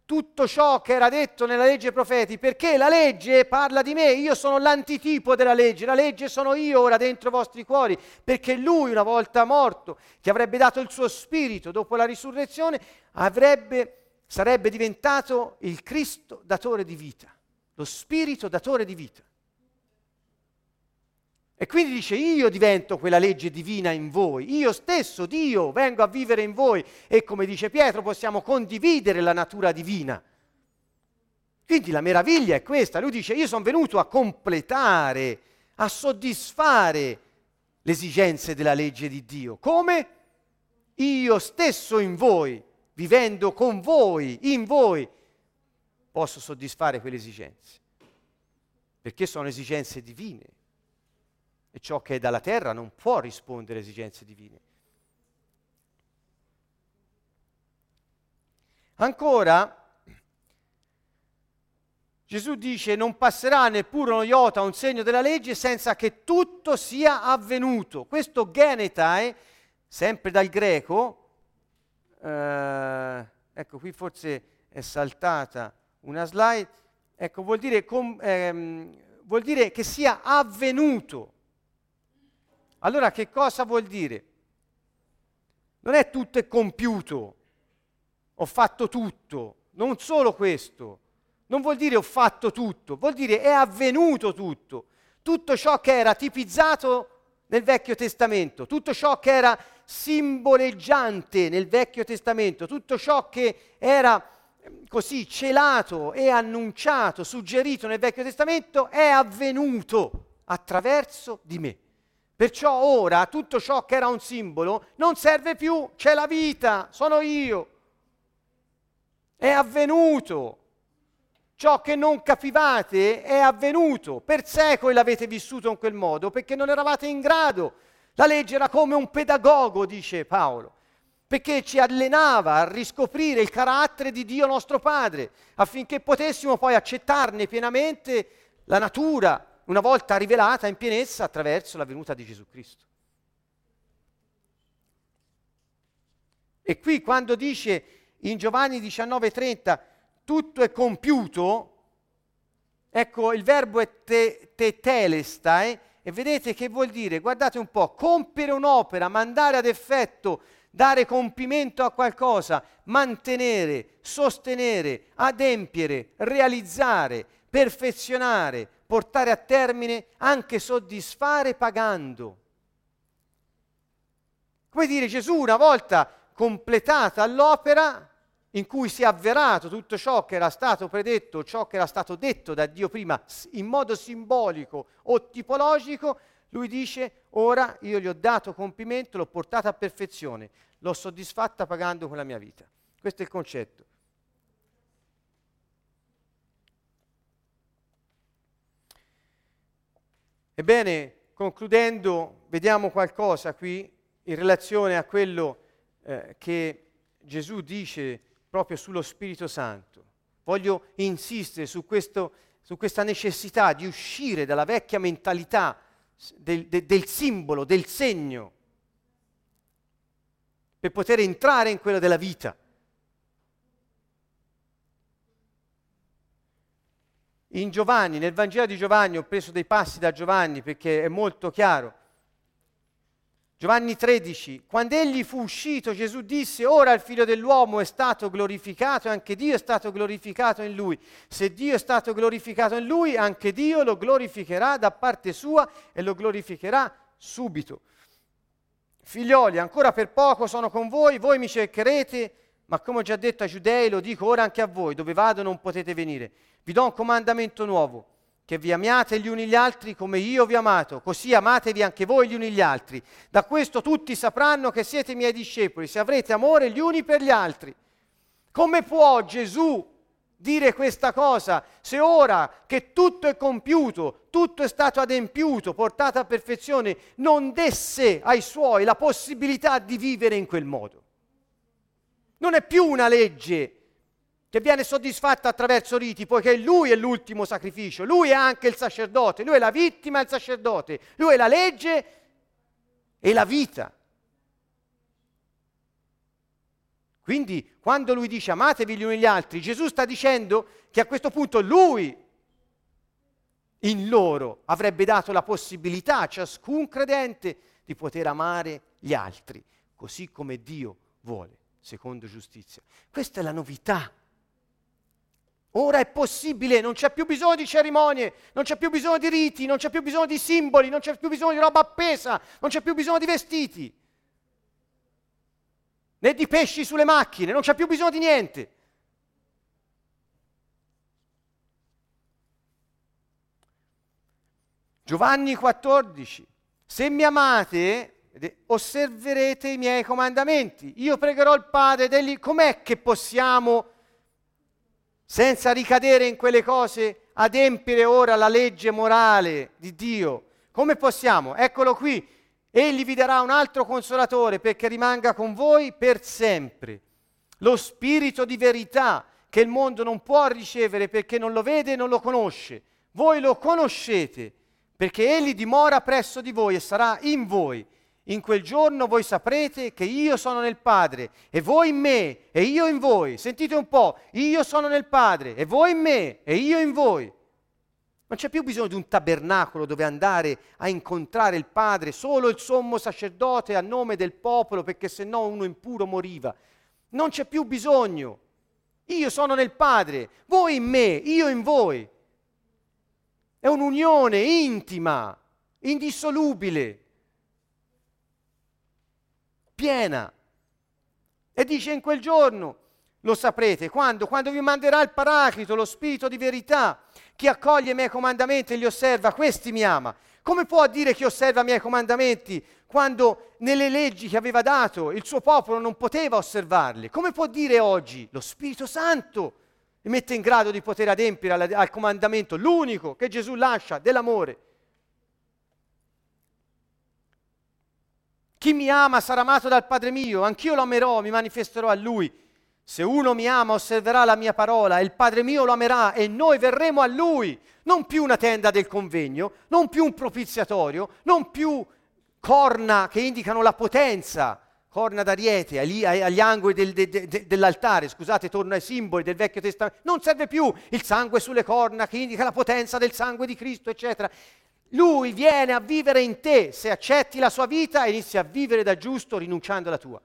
tutto ciò che era detto nella legge profeti, perché la legge parla di me, io sono l'antitipo della legge, la legge sono io ora dentro i vostri cuori, perché lui una volta morto, che avrebbe dato il suo spirito dopo la risurrezione, avrebbe sarebbe diventato il Cristo datore di vita, lo Spirito datore di vita. E quindi dice, io divento quella legge divina in voi, io stesso, Dio, vengo a vivere in voi e come dice Pietro possiamo condividere la natura divina. Quindi la meraviglia è questa, lui dice, io sono venuto a completare, a soddisfare le esigenze della legge di Dio. Come? Io stesso in voi vivendo con voi, in voi, posso soddisfare quelle esigenze. Perché sono esigenze divine. E ciò che è dalla terra non può rispondere a esigenze divine. Ancora, Gesù dice non passerà neppure uno iota un segno della legge senza che tutto sia avvenuto. Questo genetai, sempre dal greco, eh, ecco qui forse è saltata una slide, ecco vuol dire, com, ehm, vuol dire che sia avvenuto. Allora che cosa vuol dire? Non è tutto è compiuto, ho fatto tutto, non solo questo, non vuol dire ho fatto tutto, vuol dire è avvenuto tutto. Tutto ciò che era tipizzato nel Vecchio Testamento, tutto ciò che era simboleggiante nel Vecchio Testamento, tutto ciò che era ehm, così celato e annunciato, suggerito nel Vecchio Testamento, è avvenuto attraverso di me. Perciò ora tutto ciò che era un simbolo non serve più, c'è la vita, sono io. È avvenuto. Ciò che non capivate è avvenuto. Per secoli l'avete vissuto in quel modo perché non eravate in grado. La legge era come un pedagogo, dice Paolo, perché ci allenava a riscoprire il carattere di Dio nostro Padre, affinché potessimo poi accettarne pienamente la natura, una volta rivelata in pienezza attraverso la venuta di Gesù Cristo. E qui quando dice in Giovanni 19:30 tutto è compiuto, ecco il verbo è te, te telestai e vedete che vuol dire, guardate un po', compiere un'opera, mandare ad effetto, dare compimento a qualcosa, mantenere, sostenere, adempiere, realizzare, perfezionare, portare a termine, anche soddisfare pagando. Come dire, Gesù una volta completata l'opera in cui si è avverato tutto ciò che era stato predetto, ciò che era stato detto da Dio prima in modo simbolico o tipologico, lui dice, ora io gli ho dato compimento, l'ho portata a perfezione, l'ho soddisfatta pagando con la mia vita. Questo è il concetto. Ebbene, concludendo, vediamo qualcosa qui in relazione a quello eh, che Gesù dice proprio sullo Spirito Santo. Voglio insistere su, questo, su questa necessità di uscire dalla vecchia mentalità del, de, del simbolo, del segno, per poter entrare in quella della vita. in Giovanni, nel Vangelo di Giovanni, ho preso dei passi da Giovanni perché è molto chiaro. Giovanni 13, quando egli fu uscito, Gesù disse, ora il figlio dell'uomo è stato glorificato e anche Dio è stato glorificato in lui. Se Dio è stato glorificato in lui, anche Dio lo glorificherà da parte sua e lo glorificherà subito. Figlioli, ancora per poco sono con voi, voi mi cercherete, ma come ho già detto ai giudei, lo dico ora anche a voi, dove vado non potete venire. Vi do un comandamento nuovo, che vi amiate gli uni gli altri come io vi ho amato, così amatevi anche voi gli uni gli altri. Da questo tutti sapranno che siete miei discepoli, se avrete amore gli uni per gli altri. Come può Gesù dire questa cosa se ora che tutto è compiuto, tutto è stato adempiuto, portato a perfezione, non desse ai suoi la possibilità di vivere in quel modo? Non è più una legge che viene soddisfatta attraverso riti, poiché lui è l'ultimo sacrificio, lui è anche il sacerdote, lui è la vittima e il sacerdote, lui è la legge e la vita. Quindi quando lui dice amatevi gli uni gli altri, Gesù sta dicendo che a questo punto lui in loro avrebbe dato la possibilità a ciascun credente di poter amare gli altri, così come Dio vuole, secondo giustizia. Questa è la novità Ora è possibile, non c'è più bisogno di cerimonie, non c'è più bisogno di riti, non c'è più bisogno di simboli, non c'è più bisogno di roba appesa, non c'è più bisogno di vestiti, né di pesci sulle macchine, non c'è più bisogno di niente. Giovanni 14, se mi amate, osserverete i miei comandamenti. Io pregherò il Padre degli... Com'è che possiamo senza ricadere in quelle cose, adempiere ora la legge morale di Dio. Come possiamo? Eccolo qui. Egli vi darà un altro consolatore perché rimanga con voi per sempre. Lo spirito di verità che il mondo non può ricevere perché non lo vede e non lo conosce. Voi lo conoscete perché egli dimora presso di voi e sarà in voi in quel giorno voi saprete che io sono nel Padre e voi in me e io in voi. Sentite un po', io sono nel Padre e voi in me e io in voi. Non c'è più bisogno di un tabernacolo dove andare a incontrare il Padre, solo il sommo sacerdote a nome del popolo, perché se no uno impuro moriva. Non c'è più bisogno. Io sono nel Padre, voi in me, io in voi. È un'unione intima, indissolubile, piena. E dice in quel giorno, lo saprete, quando? Quando vi manderà il Paraclito, lo Spirito di verità, chi accoglie i miei comandamenti e li osserva, questi mi ama. Come può dire che osserva i miei comandamenti quando nelle leggi che aveva dato il suo popolo non poteva osservarli? Come può dire oggi lo Spirito Santo mi mette in grado di poter adempiere al, al comandamento, l'unico che Gesù lascia, dell'amore? Chi mi ama sarà amato dal Padre mio, anch'io lo amerò, mi manifesterò a lui. Se uno mi ama, osserverà la mia parola, e il Padre mio lo amerà, e noi verremo a lui. Non più una tenda del convegno, non più un propiziatorio, non più corna che indicano la potenza, corna d'ariete agli, agli angoli del, de, de, dell'altare, scusate, torno ai simboli del Vecchio Testamento, non serve più il sangue sulle corna che indica la potenza del sangue di Cristo, eccetera. Lui viene a vivere in te se accetti la sua vita e inizi a vivere da giusto rinunciando alla tua.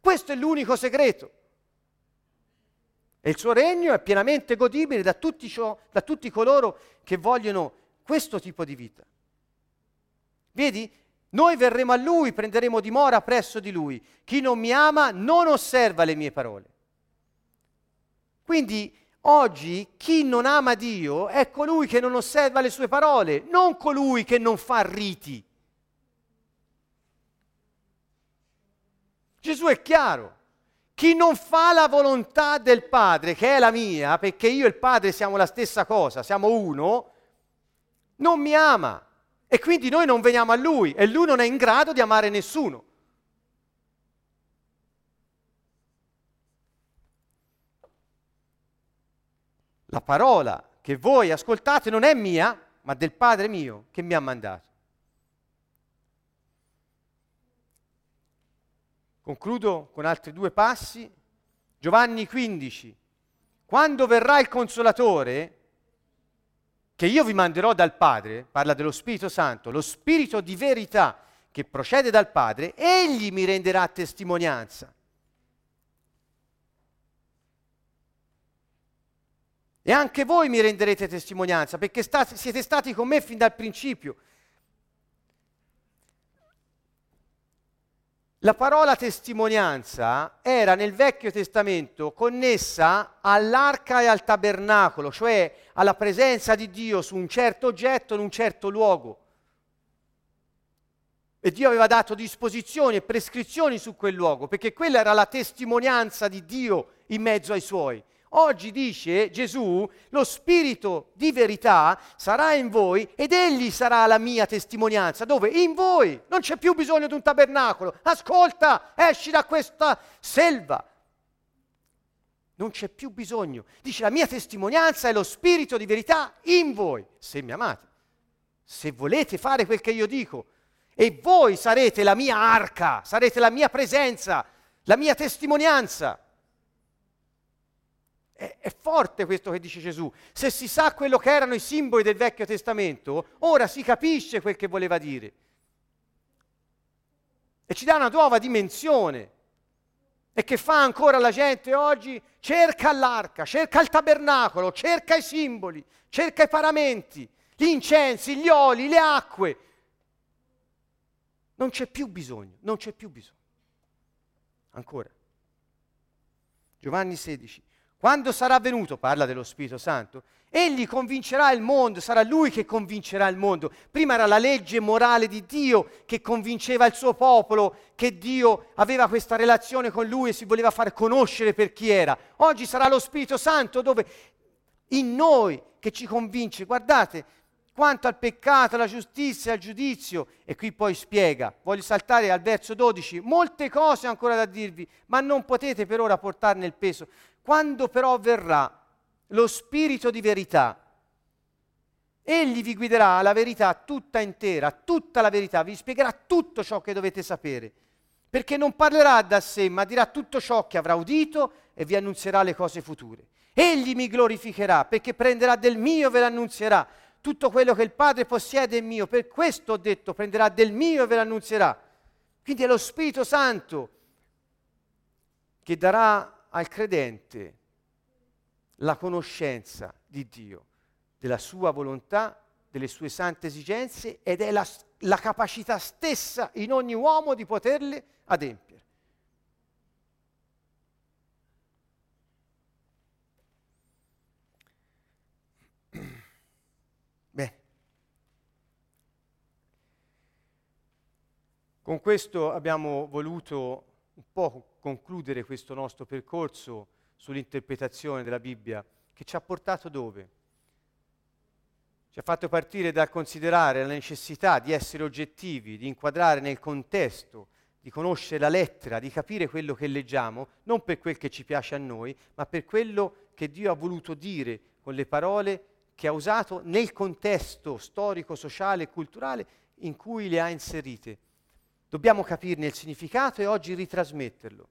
Questo è l'unico segreto. E il suo regno è pienamente godibile da tutti, ciò, da tutti coloro che vogliono questo tipo di vita. Vedi? Noi verremo a lui, prenderemo dimora presso di lui. Chi non mi ama non osserva le mie parole. Quindi oggi chi non ama Dio è colui che non osserva le sue parole, non colui che non fa riti. Gesù è chiaro. Chi non fa la volontà del Padre, che è la mia, perché io e il Padre siamo la stessa cosa, siamo uno, non mi ama. E quindi noi non veniamo a Lui e Lui non è in grado di amare nessuno. La parola che voi ascoltate non è mia, ma del Padre mio che mi ha mandato. Concludo con altri due passi. Giovanni 15. Quando verrà il consolatore, che io vi manderò dal Padre, parla dello Spirito Santo, lo Spirito di verità che procede dal Padre, egli mi renderà testimonianza. E anche voi mi renderete testimonianza, perché state, siete stati con me fin dal principio. La parola testimonianza era nel Vecchio Testamento connessa all'arca e al tabernacolo, cioè alla presenza di Dio su un certo oggetto in un certo luogo. E Dio aveva dato disposizioni e prescrizioni su quel luogo, perché quella era la testimonianza di Dio in mezzo ai suoi. Oggi dice Gesù, lo spirito di verità sarà in voi ed egli sarà la mia testimonianza. Dove? In voi. Non c'è più bisogno di un tabernacolo. Ascolta, esci da questa selva. Non c'è più bisogno. Dice la mia testimonianza è lo spirito di verità in voi, se mi amate. Se volete fare quel che io dico. E voi sarete la mia arca, sarete la mia presenza, la mia testimonianza. È, è, forte questo che dice Gesù. Se si sa quello che erano i simboli del Vecchio Testamento, ora si capisce quel che voleva dire. E ci dà una nuova dimensione. E che fa ancora la gente oggi? Cerca l'arca, cerca il tabernacolo, cerca i simboli, cerca i paramenti, gli incensi, gli oli, le acque. Non c'è più bisogno, non c'è più bisogno. Ancora. Giovanni 16. Quando sarà venuto, parla dello Spirito Santo, egli convincerà il mondo, sarà lui che convincerà il mondo. Prima era la legge morale di Dio che convinceva il suo popolo che Dio aveva questa relazione con lui e si voleva far conoscere per chi era. Oggi sarà lo Spirito Santo dove in noi che ci convince. Guardate, quanto al peccato, alla giustizia, al giudizio, e qui poi spiega, voglio saltare al verso 12, molte cose ancora da dirvi, ma non potete per ora portarne il peso. Quando però verrà lo Spirito di verità, egli vi guiderà alla verità tutta intera, tutta la verità, vi spiegherà tutto ciò che dovete sapere, perché non parlerà da sé, ma dirà tutto ciò che avrà udito e vi annunzierà le cose future. Egli mi glorificherà, perché prenderà del mio e ve l'annunzierà. Tutto quello che il Padre possiede è mio, per questo ho detto, prenderà del mio e ve l'annunzierà. Quindi è lo Spirito Santo che darà al credente la conoscenza di Dio, della sua volontà, delle sue sante esigenze ed è la, la capacità stessa in ogni uomo di poterle adempiere. Bene. Con questo abbiamo voluto un po' concludere questo nostro percorso sull'interpretazione della Bibbia che ci ha portato dove? Ci ha fatto partire dal considerare la necessità di essere oggettivi, di inquadrare nel contesto, di conoscere la lettera, di capire quello che leggiamo, non per quel che ci piace a noi, ma per quello che Dio ha voluto dire con le parole che ha usato nel contesto storico, sociale e culturale in cui le ha inserite. Dobbiamo capirne il significato e oggi ritrasmetterlo.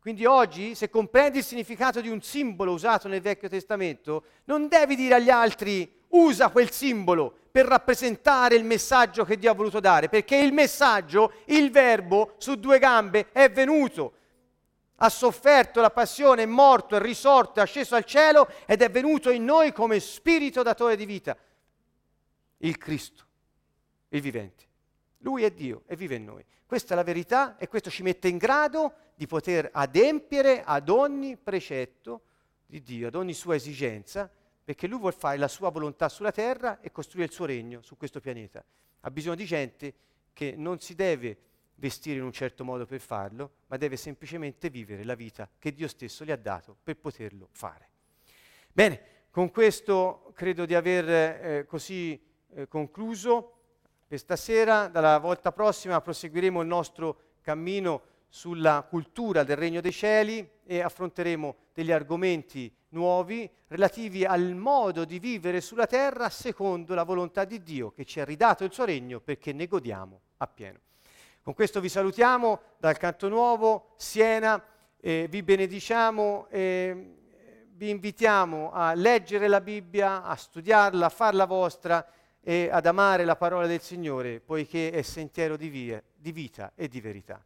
Quindi oggi, se comprendi il significato di un simbolo usato nel Vecchio Testamento, non devi dire agli altri usa quel simbolo per rappresentare il messaggio che Dio ha voluto dare, perché il messaggio, il verbo su due gambe è venuto, ha sofferto la passione, è morto, è risorto, è asceso al cielo ed è venuto in noi come spirito datore di vita, il Cristo, il vivente. Lui è Dio e vive in noi. Questa è la verità e questo ci mette in grado di poter adempiere ad ogni precetto di Dio, ad ogni sua esigenza, perché Lui vuole fare la sua volontà sulla terra e costruire il suo regno su questo pianeta. Ha bisogno di gente che non si deve vestire in un certo modo per farlo, ma deve semplicemente vivere la vita che Dio stesso gli ha dato per poterlo fare. Bene, con questo credo di aver eh, così eh, concluso per stasera, dalla volta prossima proseguiremo il nostro cammino sulla cultura del Regno dei Cieli e affronteremo degli argomenti nuovi relativi al modo di vivere sulla terra secondo la volontà di Dio che ci ha ridato il suo regno perché ne godiamo appieno. Con questo vi salutiamo dal Canto Nuovo, Siena, eh, vi benediciamo e vi invitiamo a leggere la Bibbia, a studiarla, a farla vostra e ad amare la parola del Signore, poiché è sentiero di, via, di vita e di verità.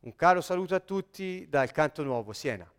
Un caro saluto a tutti dal Canto Nuovo, Siena.